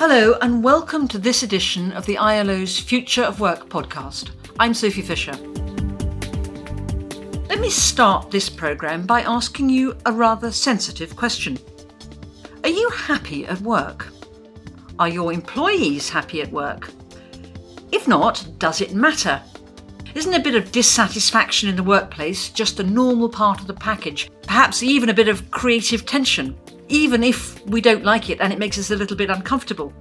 Hello, and welcome to this edition of the ILO's Future of Work podcast. I'm Sophie Fisher. Let me start this programme by asking you a rather sensitive question. Are you happy at work? Are your employees happy at work? If not, does it matter? Isn't a bit of dissatisfaction in the workplace just a normal part of the package? Perhaps even a bit of creative tension? Even if we don't like it and it makes us a little bit uncomfortable.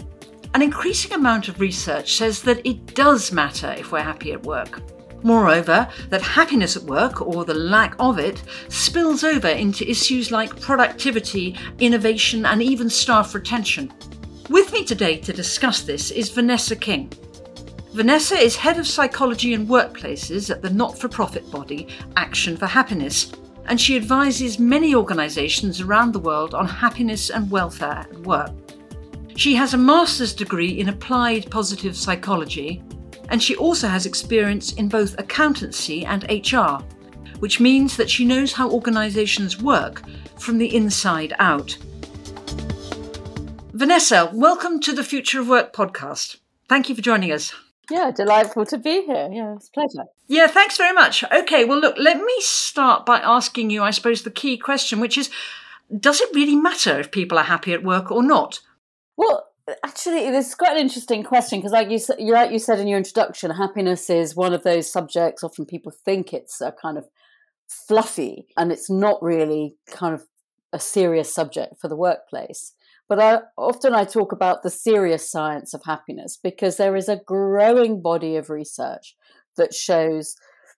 An increasing amount of research says that it does matter if we're happy at work. Moreover, that happiness at work, or the lack of it, spills over into issues like productivity, innovation, and even staff retention. With me today to discuss this is Vanessa King. Vanessa is Head of Psychology and Workplaces at the not for profit body Action for Happiness, and she advises many organisations around the world on happiness and welfare at work. She has a master's degree in applied positive psychology, and she also has experience in both accountancy and HR, which means that she knows how organisations work from the inside out. Vanessa, welcome to the Future of Work podcast. Thank you for joining us. Yeah, delightful to be here. Yeah, it's a pleasure. Yeah, thanks very much. Okay, well, look, let me start by asking you, I suppose, the key question, which is Does it really matter if people are happy at work or not? Well, actually, this is quite an interesting question because, like you, like you said in your introduction, happiness is one of those subjects. Often people think it's a kind of fluffy, and it's not really kind of a serious subject for the workplace. But I, often I talk about the serious science of happiness because there is a growing body of research that shows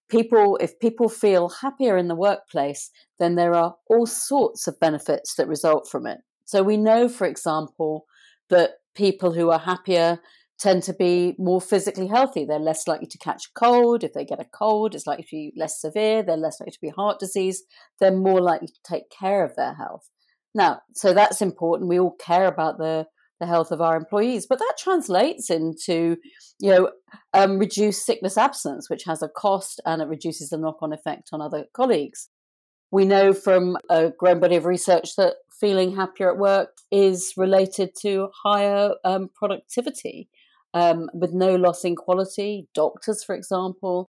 people, if people feel happier in the workplace, then there are all sorts of benefits that result from it. So we know, for example, that people who are happier tend to be more physically healthy. They're less likely to catch a cold. If they get a cold, it's likely to be less severe. They're less likely to be heart disease. They're more likely to take care of their health. Now, so that's important. We all care about the the health of our employees, but that translates into, you know, um, reduced sickness absence, which has a cost and it reduces the knock on effect on other colleagues. We know from a growing body of research that feeling happier at work is related to higher um, productivity um, with no loss in quality. Doctors, for example,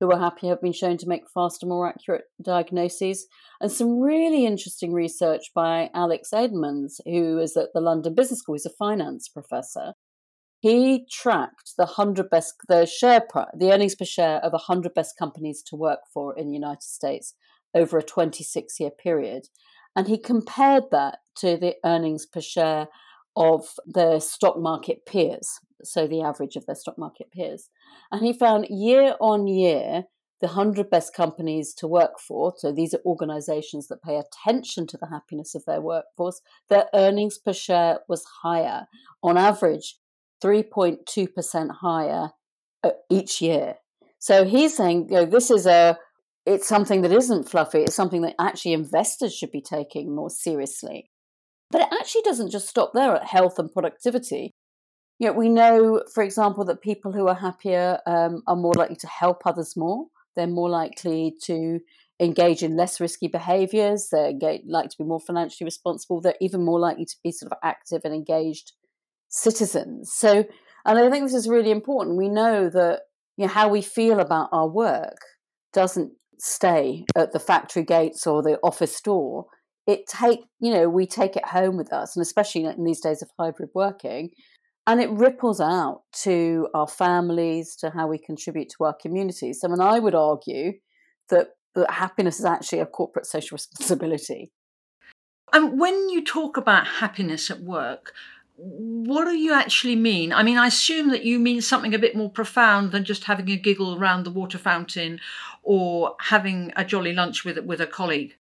who are happy have been shown to make faster, more accurate diagnoses. And some really interesting research by Alex Edmans, who is at the London Business School, he's a finance professor. He tracked the hundred best, the share the earnings per share of hundred best companies to work for in the United States over a 26 year period, and he compared that to the earnings per share of the stock market peers, so the average of their stock market peers. And he found year on year, the 100 best companies to work for, so these are organizations that pay attention to the happiness of their workforce, their earnings per share was higher, on average, 3.2% higher uh, each year. So he's saying, you know, this is a, it's something that isn't fluffy. It's something that actually investors should be taking more seriously. But it actually doesn't just stop there at health and productivity. You know, we know, for example, that people who are happier um, are more likely to help others more. They're more likely to engage in less risky behaviors. They're like to be more financially responsible. They're even more likely to be sort of active and engaged citizens. So, and I think this is really important. We know that you know how we feel about our work doesn't stay at the factory gates or the office door it take you know we take it home with us and especially in these days of hybrid working and it ripples out to our families to how we contribute to our communities so I, mean, I would argue that, that happiness is actually a corporate social responsibility and when you talk about happiness at work what do you actually mean? I mean, I assume that you mean something a bit more profound than just having a giggle around the water fountain or having a jolly lunch with with a colleague.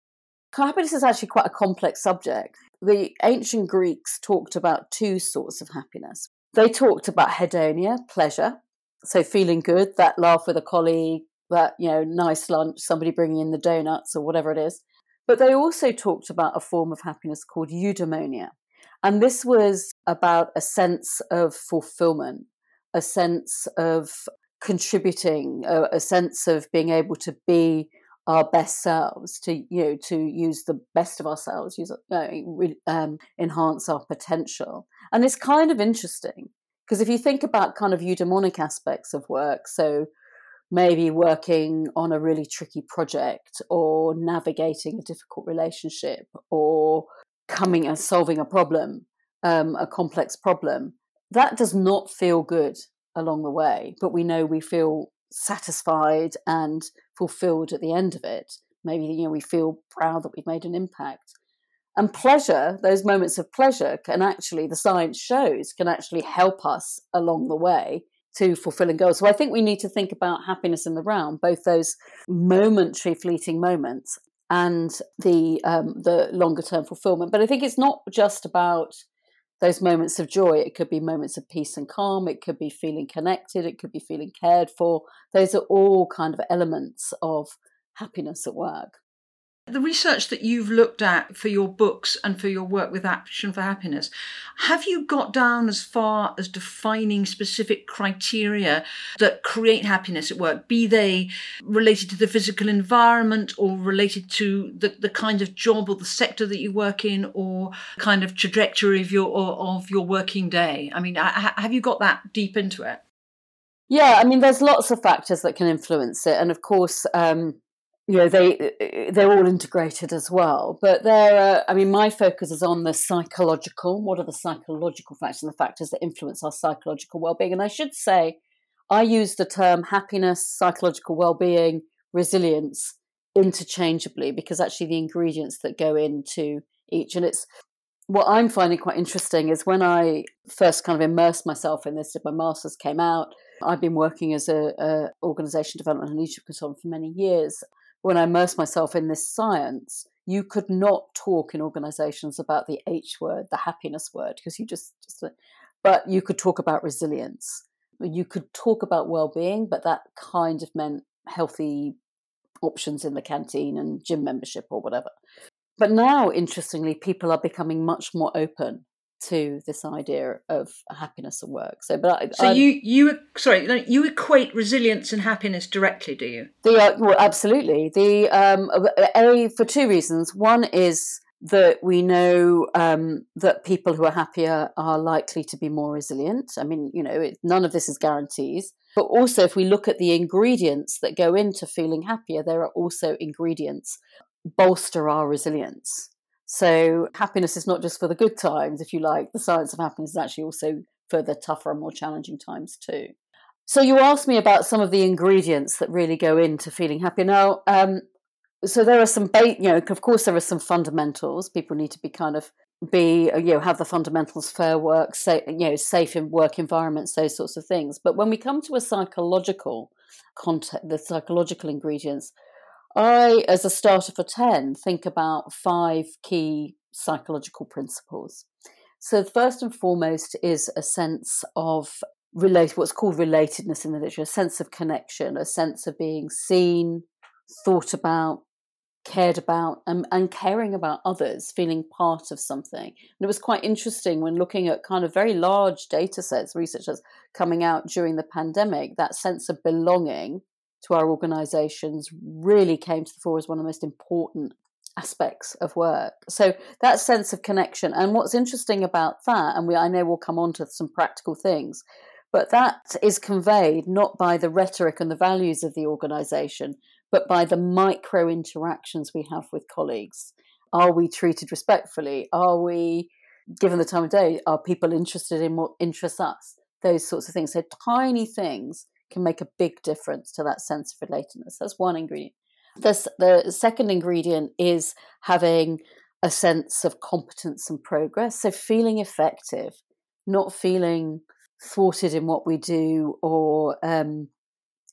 Happiness is actually quite a complex subject. The ancient Greeks talked about two sorts of happiness. They talked about hedonia, pleasure, so feeling good, that laugh with a colleague, that you know nice lunch, somebody bringing in the donuts or whatever it is. But they also talked about a form of happiness called eudaimonia, and this was about a sense of fulfillment, a sense of contributing, a, a sense of being able to be our best selves, to you know, to use the best of ourselves, use uh, um, enhance our potential. And it's kind of interesting because if you think about kind of eudaimonic aspects of work, so maybe working on a really tricky project or navigating a difficult relationship or coming and solving a problem, um, a complex problem, that does not feel good along the way, but we know we feel satisfied and fulfilled at the end of it. Maybe you know we feel proud that we've made an impact. And pleasure, those moments of pleasure can actually, the science shows, can actually help us along the way to fulfilling goals. So I think we need to think about happiness in the realm, both those momentary, fleeting moments and the um, the longer term fulfillment. But I think it's not just about those moments of joy. It could be moments of peace and calm. It could be feeling connected. It could be feeling cared for. Those are all kind of elements of happiness at work. The research that you've looked at for your books and for your work with Action for Happiness, have you got down as far as defining specific criteria that create happiness at work, be they related to the physical environment or related to the, the kind of job or the sector that you work in or kind of trajectory of your of your working day? I mean, have you got that deep into it? Yeah, I mean, there's lots of factors that can influence it, and of course, um, you know they they're all integrated as well but there are, uh, i mean my focus is on the psychological. What are the psychological factors and the factors that influence our psychological well-being. And i should say i use the term happiness psychological well-being resilience interchangeably because actually the ingredients that go into each. And it's what i'm finding quite interesting is when i first kind of immersed myself in this did my masters came out I've been working as a, a organization development and leadership consultant for many years, when I immersed myself in this science, you could not talk in organizations about the H word, the happiness word, because you just, just, but you could talk about resilience. You could talk about well being, but that kind of meant healthy options in the canteen and gym membership or whatever. But now, interestingly, people are becoming much more open to this idea of happiness at work. So, but I, so I'm, you you sorry you equate resilience and happiness directly, do you? The uh, well, absolutely. The um, a for two reasons. One is that we know um, that people who are happier are likely to be more resilient. I mean, you know, it, none of this is guarantees. But also, if we look at the ingredients that go into feeling happier, there are also ingredients bolster our resilience. So happiness is not just for the good times, if you like. The science of happiness is actually also for the tougher and more challenging times too. So you asked me about some of the ingredients that really go into feeling happy. Now, um, so there are some, you know, of course, there are some fundamentals. People need to be kind of be, uh, you know, have the fundamentals, fair work, you know, safe in work environments, those sorts of things. But when we come to a psychological context, the psychological ingredients, I, as a starter for 10, think about five key psychological principles. So, first and foremost is a sense of relate, what's called relatedness in the literature, a sense of connection, a sense of being seen, thought about, cared about, and, and caring about others, feeling part of something. And it was quite interesting when looking at kind of very large data sets, researchers coming out during the pandemic, that sense of belonging to our organisations really came to the fore as one of the most important aspects of work. So that sense of connection. And what's interesting about that, and we, I know we'll come on to some practical things, but that is conveyed not by the rhetoric and the values of the organisation, but by the micro interactions we have with colleagues. Are we treated respectfully? Are we, given the time of day, are people interested in what interests us? Those sorts of things. So tiny things can make a big difference to that sense of relatedness. That's one ingredient. The, the second ingredient is having a sense of competence and progress. So feeling effective, not feeling thwarted in what we do or um,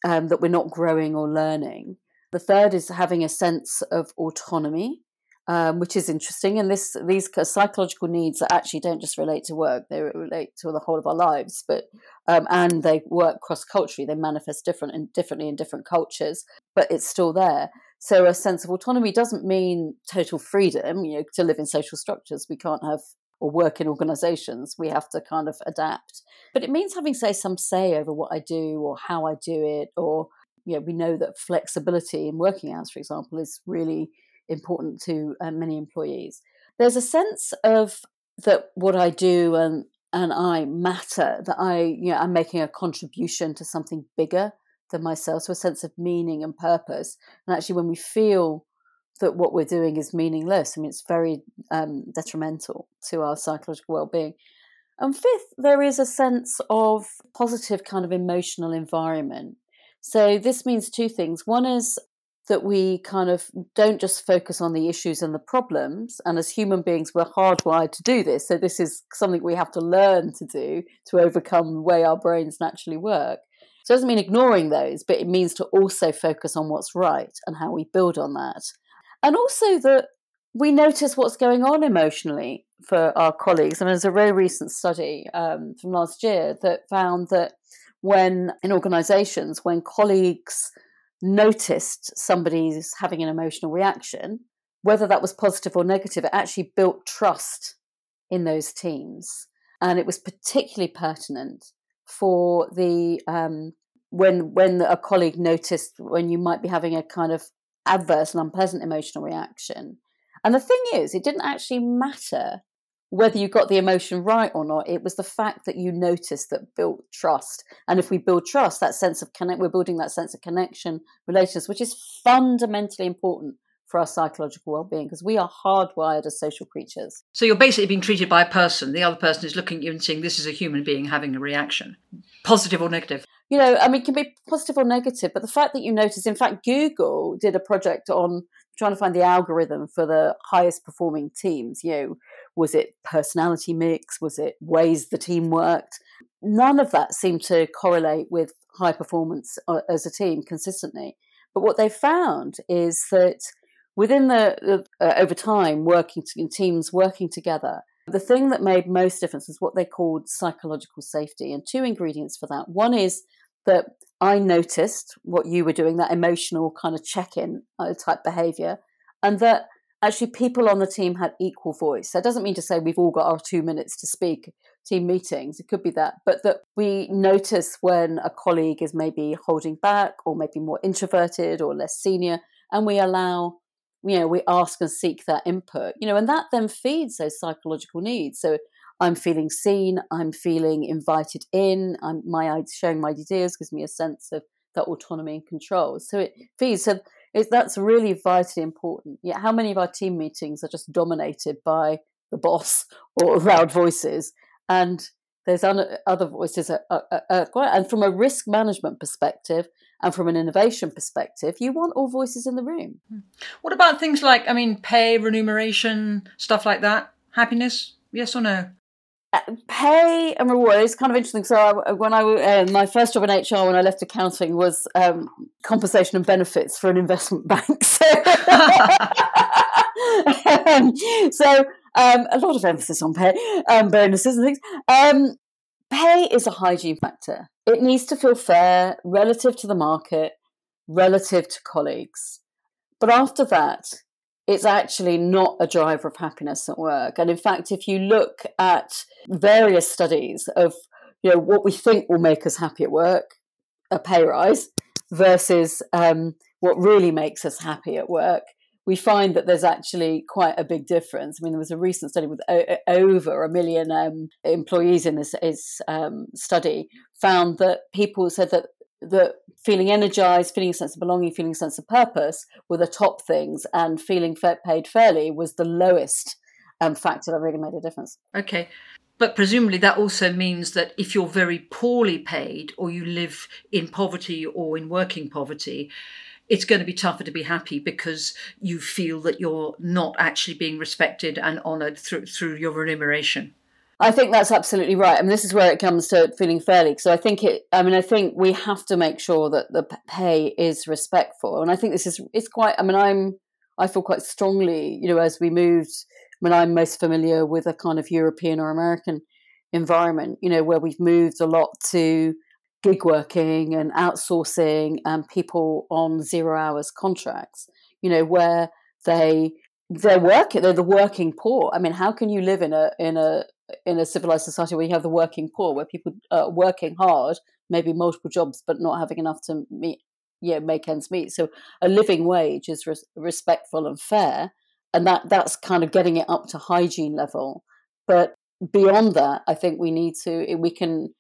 um, that we're not growing or learning. The third is having a sense of autonomy um, which is interesting. And this these psychological needs actually don't just relate to work; they relate to the whole of our lives. But um, and they work cross culturally; they manifest different and differently in different cultures, but it's still there. So a sense of autonomy doesn't mean total freedom. You know, to live in social structures, we can't have or work in organizations. We have to kind of adapt. But it means having say some say over what I do or how I do it or you know, we know that flexibility in working hours, for example, is really important to uh, many employees. There's a sense of that what I do and and I matter, that I you know I'm making a contribution to something bigger than myself, so a sense of meaning and purpose. And actually, when we feel that what we're doing is meaningless, I mean, it's very um, detrimental to our psychological well-being. And fifth, there is a sense of positive kind of emotional environment. So this means two things. One is that we kind of don't just focus on the issues and the problems. And as human beings, we're hardwired to do this. So this is something we have to learn to do to overcome the way our brains naturally work. So it doesn't mean ignoring those, but it means to also focus on what's right and how we build on that. And also that we notice what's going on emotionally for our colleagues. And there's a very recent study um, from last year that found that when in organizations, when colleagues noticed somebody's having an emotional reaction, whether that was positive or negative, it actually built trust in those teams. And it was particularly pertinent for the um, when when a colleague noticed when you might be having a kind of adverse and unpleasant emotional reaction. And the thing is, it didn't actually matter whether you got the emotion right or not. It was the fact that you noticed that built trust. And if we build trust, that sense of connect, we're building that sense of connection, relations, which is fundamentally important for our psychological well-being because we are hardwired as social creatures. So you're basically being treated by a person. The other person is looking at you and saying, "This is a human being having a reaction, positive or negative." You know, I mean, it can be positive or negative, but the fact that you notice, in fact, Google did a project on trying to find the algorithm for the highest performing teams. You know, was it personality mix? Was it ways the team worked? None of that seemed to correlate with high performance uh, as a team consistently. But what they found is that within the uh, over time working in teams working together, the thing that made most difference was what they called psychological safety, and two ingredients for that. One is that I noticed what you were doing, that emotional kind of check-in uh, type behavior, and that actually people on the team had equal voice. That doesn't mean to say we've all got our two minutes to speak team meetings. It could be that, but that we notice when a colleague is maybe holding back or maybe more introverted or less senior, and we allow, you know, we ask and seek that input, you know, and that then feeds those psychological needs. So I'm feeling seen, I'm feeling invited in, I'm my showing my ideas gives me a sense of that autonomy and control. So it feeds. So that's really vitally important. Yeah, how many of our team meetings are just dominated by the boss or loud voices, and there's other voices are, are, are, and from a risk management perspective and from an innovation perspective you want all voices in the room. Hmm. what about things like i mean pay remuneration stuff like that? Happiness? Yes or no pay and reward is kind of interesting. So I, when I uh, my first job in HR when I left accounting was um, compensation and benefits for an investment bank. So, um, so um, a lot of emphasis on pay, um, bonuses and things. Um, pay is a hygiene factor. It needs to feel fair relative to the market, relative to colleagues. But after that, it's actually not a driver of happiness at work. And in fact, if you look at various studies of you know what we think will make us happy at work, a pay rise, versus um, what really makes us happy at work, we find that there's actually quite a big difference. I mean, there was a recent study with o- over a million um, employees in this, um, study found that people said that that feeling energized, feeling a sense of belonging, feeling a sense of purpose were the top things, and feeling paid fairly was the lowest um, factor that really made a difference. Okay. But presumably, that also means that if you're very poorly paid or you live in poverty or in working poverty, it's going to be tougher to be happy because you feel that you're not actually being respected and honoured through, through your remuneration. I think that's absolutely right. I mean, this is where it comes to feeling fairly. So I think it. I mean, I think we have to make sure that the pay is respectful, and I think this is. It's quite. I mean, I'm. I feel quite strongly. You know, as we moved. I mean, I'm most familiar with a kind of European or American environment. You know, where we've moved a lot to gig working and outsourcing and people on zero hours contracts. You know, where they they're working they're the working poor i mean how can you live in a in a in a civilized society where you have the working poor, where people are working hard, maybe multiple jobs, but not having enough to meet yeah make ends meet. So a living wage is res- respectful and fair, and that that's kind of getting it up to hygiene level. But beyond that, I think we need to eh, we can,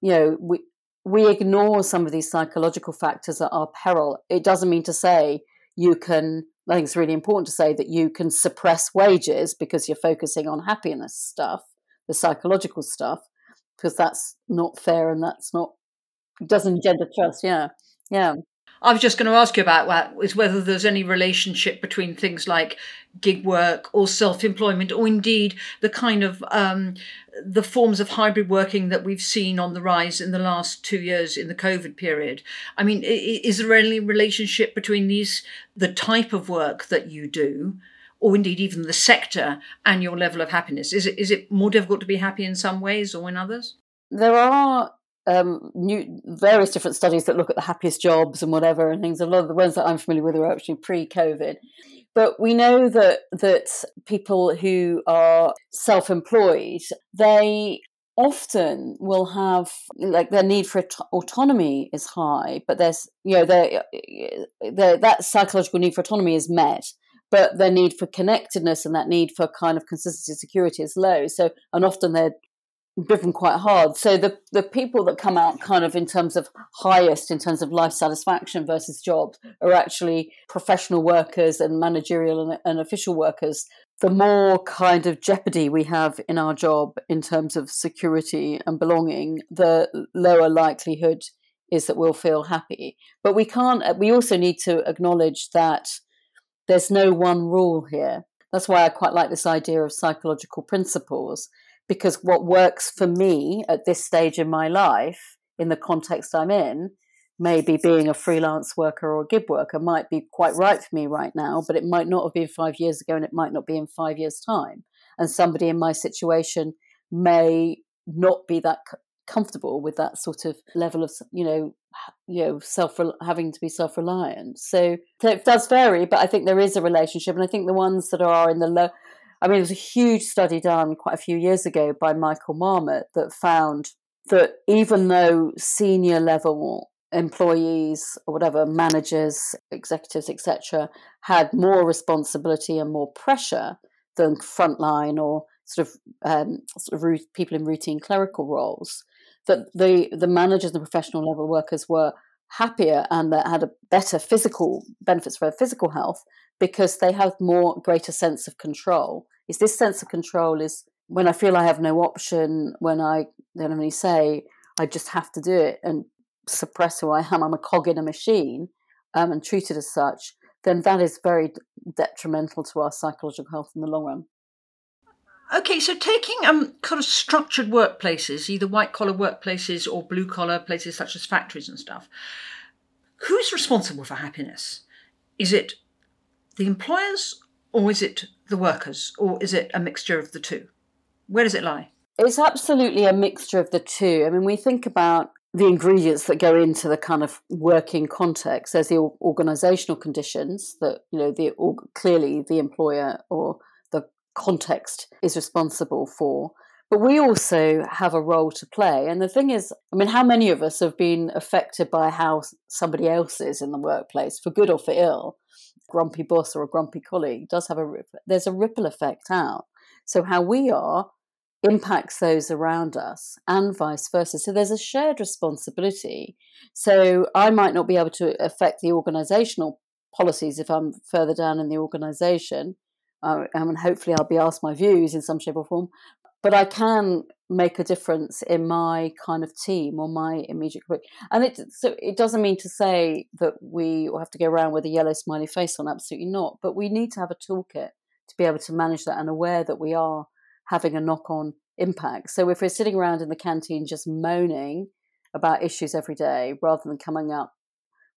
you know, we we ignore some of these psychological factors at our peril. It doesn't mean to say you can. I think it's really important to say that you can suppress wages because you're focusing on happiness stuff, the psychological stuff, because that's not fair and that's not doesn't engender trust. Yeah, yeah. I was just going to ask you about that is whether there's any relationship between things like gig work or self-employment, or indeed the kind of um, the forms of hybrid working that we've seen on the rise in the last two years in the COVID period. I mean, is there any relationship between these, the type of work that you do, or indeed even the sector, and your level of happiness? Is it is it more difficult to be happy in some ways or in others? There are um, new various different studies that look at the happiest jobs and whatever and things. A lot of the ones that I'm familiar with are actually pre-COVID. But we know that that people who are self-employed, they often will have like their need for autonomy is high, but there's you know their, that psychological need for autonomy is met, but their need for connectedness and that need for kind of consistency and security is low. So and often they're driven quite hard. So the the people that come out kind of in terms of highest in terms of life satisfaction versus jobs are actually professional workers and managerial and, and official workers. The more kind of jeopardy we have in our job in terms of security and belonging, the lower likelihood is that we'll feel happy. But we can't. We also need to acknowledge that there's no one rule here. That's why I quite like this idea of psychological principles because what works for me at this stage in my life, in the context I'm in, maybe being a freelance worker or a gig worker might be quite right for me right now, but it might not have been five years ago and it might not be in five years' time. And somebody in my situation may not be that comfortable with that sort of level of you know you know self having to be self reliant so, so it does vary but i think there is a relationship and i think the ones that are in the low I mean, there was a huge study done quite a few years ago by Michael Marmot that found that even though senior level employees or whatever managers executives etc had more responsibility and more pressure than frontline or sort of um, sort of people in routine clerical roles that the the managers and professional level workers were happier and that had a better physical benefits for their physical health because they have more greater sense of control. Is this sense of control is when I feel I have no option, when I don't have any say, I just have to do it and suppress who I am. I'm a cog in a machine um, and treated as such. Then that is very detrimental to our psychological health in the long run. Okay, so taking um kind of structured workplaces, either white collar workplaces or blue collar places such as factories and stuff, who's responsible for happiness? Is it the employers or is it the workers or is it a mixture of the two? Where does it lie? It's absolutely a mixture of the two. I mean, we think about the ingredients that go into the kind of working context. There's the organizational conditions that, you know, the clearly the employer or context is responsible for. But we also have a role to play. And the thing is, I mean, how many of us have been affected by how somebody else is in the workplace, for good or for ill? grumpy boss or a grumpy colleague does have a there's a ripple effect out. So how we are impacts those around us and vice versa. So there's a shared responsibility. So I might not be able to affect the organizational policies if I'm further down in the organization. Uh, and hopefully I'll be asked my views in some shape or form but I can make a difference in my kind of team or my immediate group. And it so it doesn't mean to say that we have to go around with a yellow smiley face on, absolutely not. But we need to have a toolkit to be able to manage that and aware that we are having a knock on impact. So if we're sitting around in the canteen just moaning about issues every day rather than coming up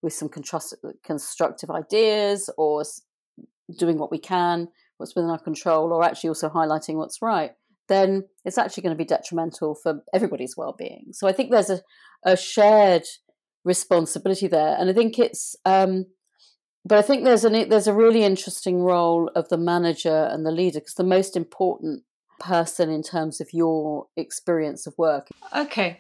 with some constructive ideas or doing what we can, what's within our control, or actually also highlighting what's right, then it's actually going to be detrimental for everybody's well-being. So I think there's a, a shared responsibility there, and I think it's. Um, but I think there's a there's a really interesting role of the manager and the leader because the most important person in terms of your experience of work. Okay,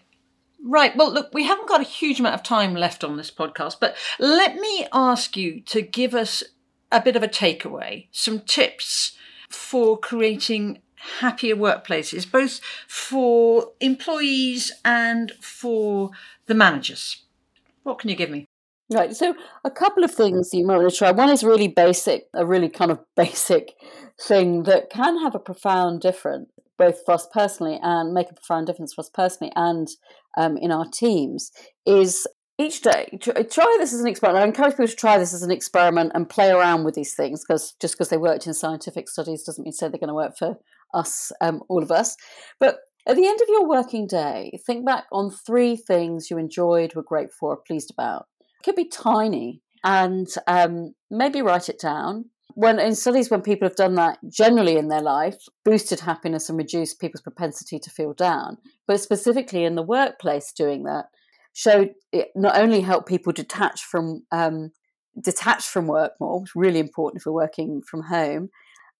Right. Well, look, we haven't got a huge amount of time left on this podcast, but let me ask you to give us a bit of a takeaway, some tips for creating happier workplaces, both for employees and for the managers. What can you give me? Right. So, a couple of things you might want to try. One is really basic, a really kind of basic thing that can have a profound difference, both for us personally and make a profound difference for us personally and um, in our teams, is each day try this as an experiment. I encourage people to try this as an experiment and play around with these things because just because they worked in scientific studies doesn't mean say they're going to work for us, um, all of us. But at the end of your working day, think back on three things you enjoyed, were grateful for, pleased about. It could be tiny, and um, maybe write it down. When in studies, when people have done that generally in their life, boosted happiness and reduced people's propensity to feel down. But specifically in the workplace, doing that showed it not only helped people detach from um, detach from work more, which is really important we're working from home,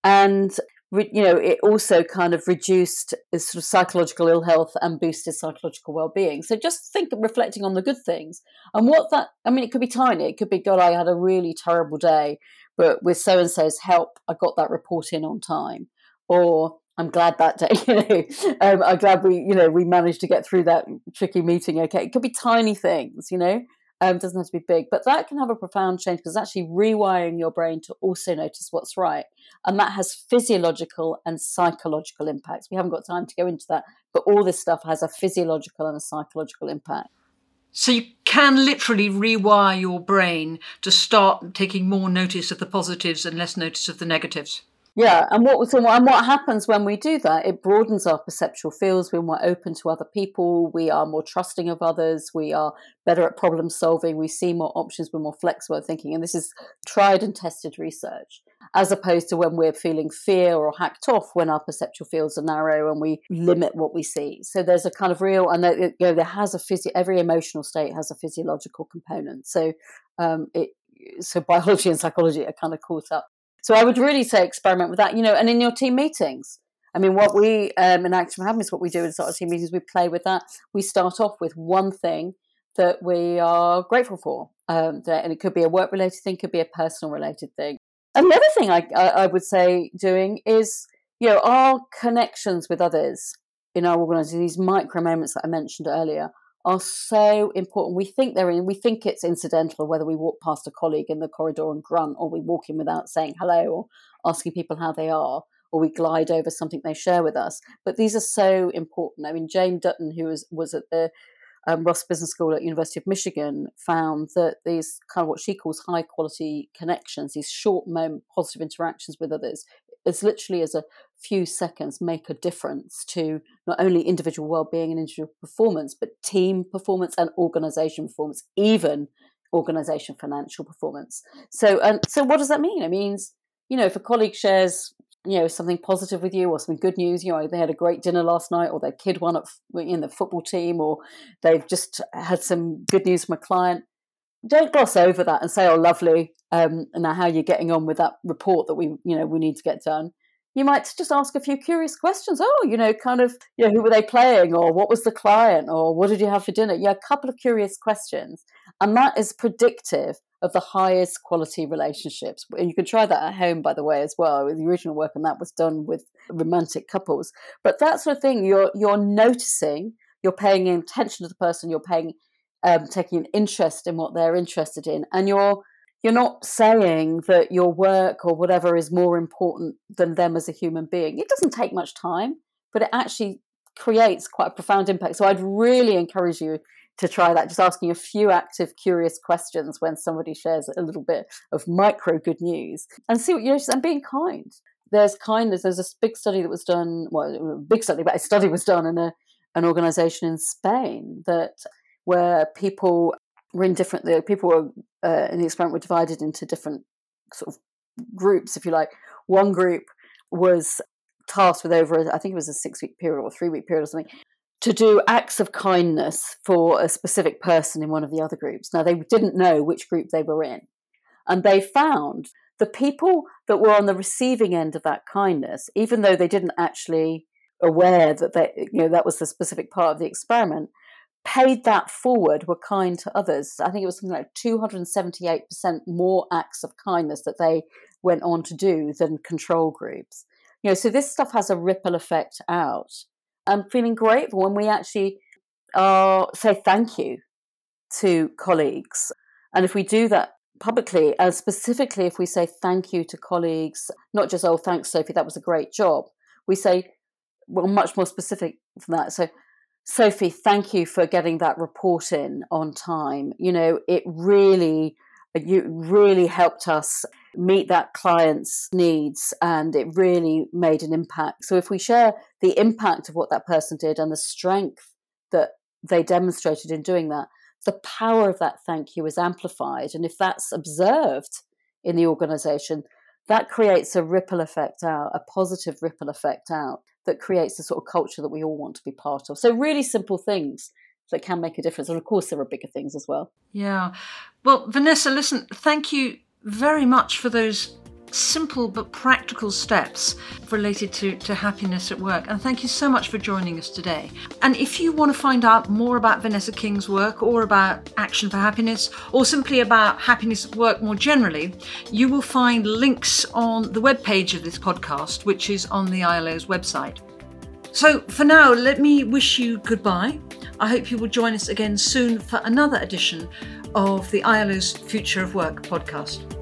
and you know, it also kind of reduced sort of psychological ill health and boosted psychological well-being. So just think, reflecting on the good things and what that. I mean, it could be tiny. It could be, God, I had a really terrible day, but with so and so's help, I got that report in on time, or I'm glad that day. You know, um, I'm glad we, you know, we managed to get through that tricky meeting. Okay, it could be tiny things, you know. Um, doesn't have to be big, but that can have a profound change because it's actually rewiring your brain to also notice what's right. And that has physiological and psychological impacts. We haven't got time to go into that, but all this stuff has a physiological and a psychological impact. So you can literally rewire your brain to start taking more notice of the positives and less notice of the negatives. Yeah, and what so and what happens when we do that? It broadens our perceptual fields. We're more open to other people. We are more trusting of others. We are better at problem solving. We see more options. We're more flexible at thinking, and this is tried and tested research. As opposed to when we're feeling fear or hacked off, when our perceptual fields are narrow and we limit what we see. So there's a kind of real, and there, you know, there has a physio. Every emotional state has a physiological component. So um, it so biology and psychology are kind of caught up so I would really say experiment with that, you know, and in your team meetings. I mean, what we um, in Action for Happiness, what we do in sort of team meetings, we play with that. We start off with one thing that we are grateful for, um, that, and it could be a work related thing, could be a personal related thing. Another thing I, I would say doing is, you know, our connections with others in our organisation, these micro moments that I mentioned earlier, are so important. We think they're in, we think it's incidental whether we walk past a colleague in the corridor and grunt, or we walk in without saying hello, or asking people how they are, or we glide over something they share with us. But these are so important. I mean, Jane Dutton, who was, was at the um, Ross Business School at University of Michigan, found that these kind of what she calls high quality connections, these short moment positive interactions with others, as literally as a few seconds make a difference to not only individual well-being and individual performance but team performance and organization performance even organization financial performance. So and so what does that mean? It means you know if a colleague shares you know something positive with you or some good news you know they had a great dinner last night or their kid won at in the football team or they've just had some good news from a client don't gloss over that and say oh lovely um, and now how are you're getting on with that report that we you know we need to get done you might just ask a few curious questions. Oh, you know, kind of, you know, who were they playing, or what was the client, or what did you have for dinner? Yeah, a couple of curious questions, and that is predictive of the highest quality relationships. And you can try that at home, by the way, as well. The original work and that was done with romantic couples. But that sort of thing, you're you're noticing, you're paying attention to the person, you're paying, um, taking an interest in what they're interested in, and you're you're not saying that your work or whatever is more important than them as a human being. It doesn't take much time, but it actually creates quite a profound impact. So I'd really encourage you to try that, just asking a few active, curious questions when somebody shares a little bit of micro good news and see what you notice and being kind. There's kindness. There's a big study that was done, well, a big study, but a study was done in a, an organization in Spain that where people were in different the people were uh, in the experiment were divided into different sort of groups if you like. One group was tasked with over i think it was a six week period or three week period or something to do acts of kindness for a specific person in one of the other groups. Now they didn't know which group they were in and they found the people that were on the receiving end of that kindness even though they didn't actually aware that they you know that was the specific part of the experiment paid that forward were kind to others. I think it was something like 278% more acts of kindness that they went on to do than control groups. You know, so this stuff has a ripple effect out. I'm feeling grateful when we actually uh, say thank you to colleagues. And if we do that publicly, and specifically if we say thank you to colleagues, not just, oh, thanks, Sophie, that was a great job, we say, well, much more specific than that. So, Sophie, thank you for getting that report in on time. You know, it really, you really helped us meet that client's needs and it really made an impact. So, if we share the impact of what that person did and the strength that they demonstrated in doing that, the power of that thank you is amplified. And if that's observed in the organization, that creates a ripple effect out, a positive ripple effect out that creates the sort of culture that we all want to be part of. So, really simple things that can make a difference. And of course, there are bigger things as well. Yeah. Well, Vanessa, listen, thank you very much for those simple but practical steps related to, to happiness at work. And thank you so much for joining us today. And if you want to find out more about Vanessa King's work or about Action for Happiness or simply about happiness at work more generally, you will find links on the webpage of this podcast, which is on the ILO's website. So for now, let me wish you goodbye. I hope you will join us again soon for another edition of the ILO's Future of Work podcast.